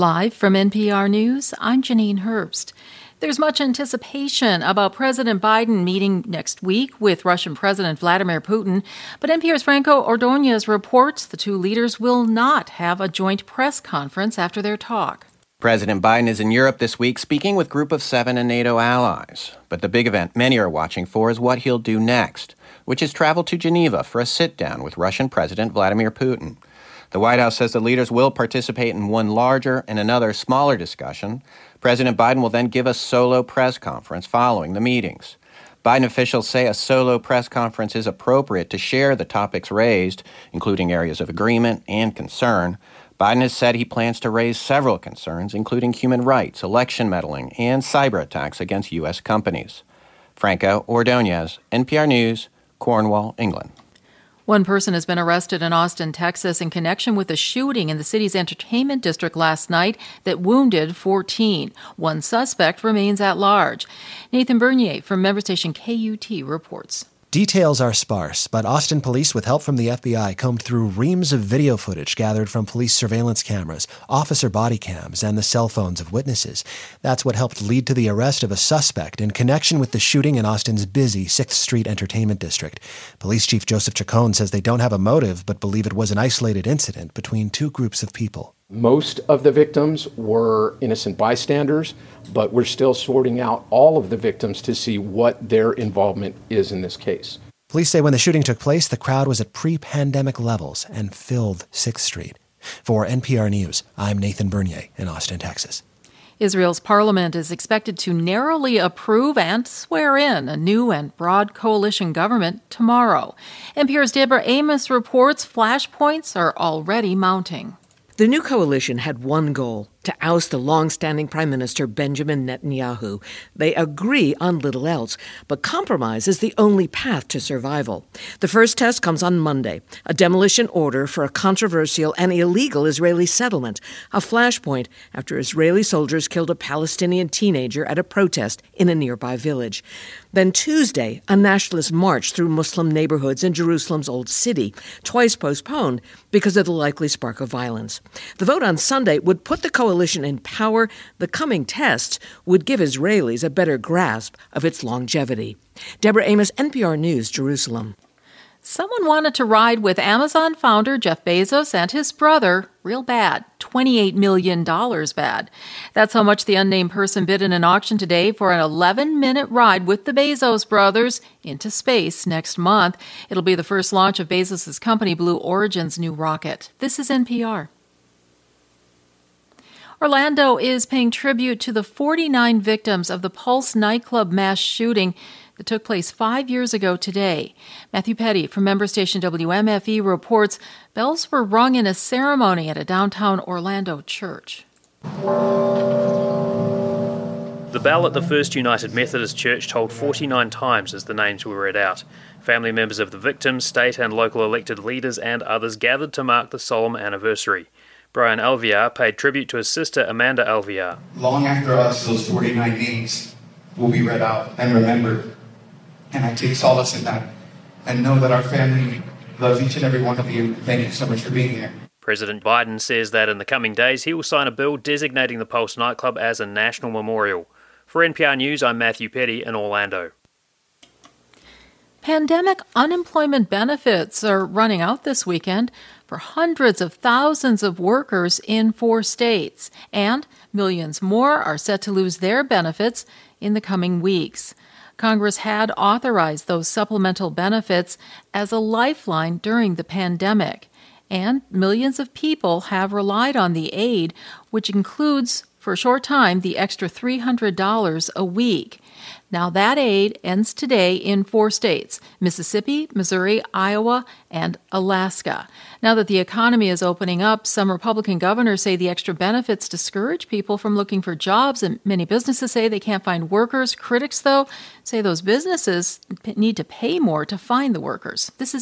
Live from NPR News, I'm Janine Herbst. There's much anticipation about President Biden meeting next week with Russian President Vladimir Putin, but NPR's Franco Ordonez reports the two leaders will not have a joint press conference after their talk. President Biden is in Europe this week speaking with Group of Seven and NATO allies. But the big event many are watching for is what he'll do next, which is travel to Geneva for a sit down with Russian President Vladimir Putin. The White House says the leaders will participate in one larger and another smaller discussion. President Biden will then give a solo press conference following the meetings. Biden officials say a solo press conference is appropriate to share the topics raised, including areas of agreement and concern. Biden has said he plans to raise several concerns, including human rights, election meddling, and cyber attacks against U.S. companies. Franco Ordonez, NPR News, Cornwall, England. One person has been arrested in Austin, Texas, in connection with a shooting in the city's entertainment district last night that wounded 14. One suspect remains at large. Nathan Bernier from member station KUT reports. Details are sparse, but Austin police, with help from the FBI, combed through reams of video footage gathered from police surveillance cameras, officer body cams, and the cell phones of witnesses. That's what helped lead to the arrest of a suspect in connection with the shooting in Austin's busy 6th Street Entertainment District. Police Chief Joseph Chacon says they don't have a motive, but believe it was an isolated incident between two groups of people. Most of the victims were innocent bystanders, but we're still sorting out all of the victims to see what their involvement is in this case. Police say when the shooting took place, the crowd was at pre pandemic levels and filled 6th Street. For NPR News, I'm Nathan Bernier in Austin, Texas. Israel's parliament is expected to narrowly approve and swear in a new and broad coalition government tomorrow. NPR's Deborah Amos reports flashpoints are already mounting. The new coalition had one goal to oust the long-standing Prime Minister Benjamin Netanyahu. They agree on little else, but compromise is the only path to survival. The first test comes on Monday, a demolition order for a controversial and illegal Israeli settlement, a flashpoint after Israeli soldiers killed a Palestinian teenager at a protest in a nearby village. Then Tuesday, a nationalist march through Muslim neighborhoods in Jerusalem's Old City, twice postponed because of the likely spark of violence. The vote on Sunday would put the coalition in power. The coming test would give Israelis a better grasp of its longevity. Deborah Amos, NPR News, Jerusalem. Someone wanted to ride with Amazon founder Jeff Bezos and his brother real bad. $28 million bad. That's how much the unnamed person bid in an auction today for an 11 minute ride with the Bezos brothers into space next month. It'll be the first launch of Bezos' company Blue Origin's new rocket. This is NPR. Orlando is paying tribute to the 49 victims of the Pulse nightclub mass shooting that took place five years ago today. Matthew Peddie from member station WMFE reports bells were rung in a ceremony at a downtown Orlando church. The bell at the First United Methodist Church tolled 49 times as the names were read out. Family members of the victims, state and local elected leaders, and others gathered to mark the solemn anniversary. Brian Alvear paid tribute to his sister Amanda Alvear. Long after us, those 49 names will be read out and remembered. And I take solace in that and know that our family loves each and every one of you. Thank you so much for being here. President Biden says that in the coming days he will sign a bill designating the Pulse nightclub as a national memorial. For NPR News, I'm Matthew Peddie in Orlando. Pandemic unemployment benefits are running out this weekend for hundreds of thousands of workers in four states, and millions more are set to lose their benefits in the coming weeks. Congress had authorized those supplemental benefits as a lifeline during the pandemic, and millions of people have relied on the aid, which includes, for a short time, the extra $300 a week. Now, that aid ends today in four states Mississippi, Missouri, Iowa, and Alaska. Now that the economy is opening up, some Republican governors say the extra benefits discourage people from looking for jobs, and many businesses say they can't find workers. Critics, though, say those businesses need to pay more to find the workers. This is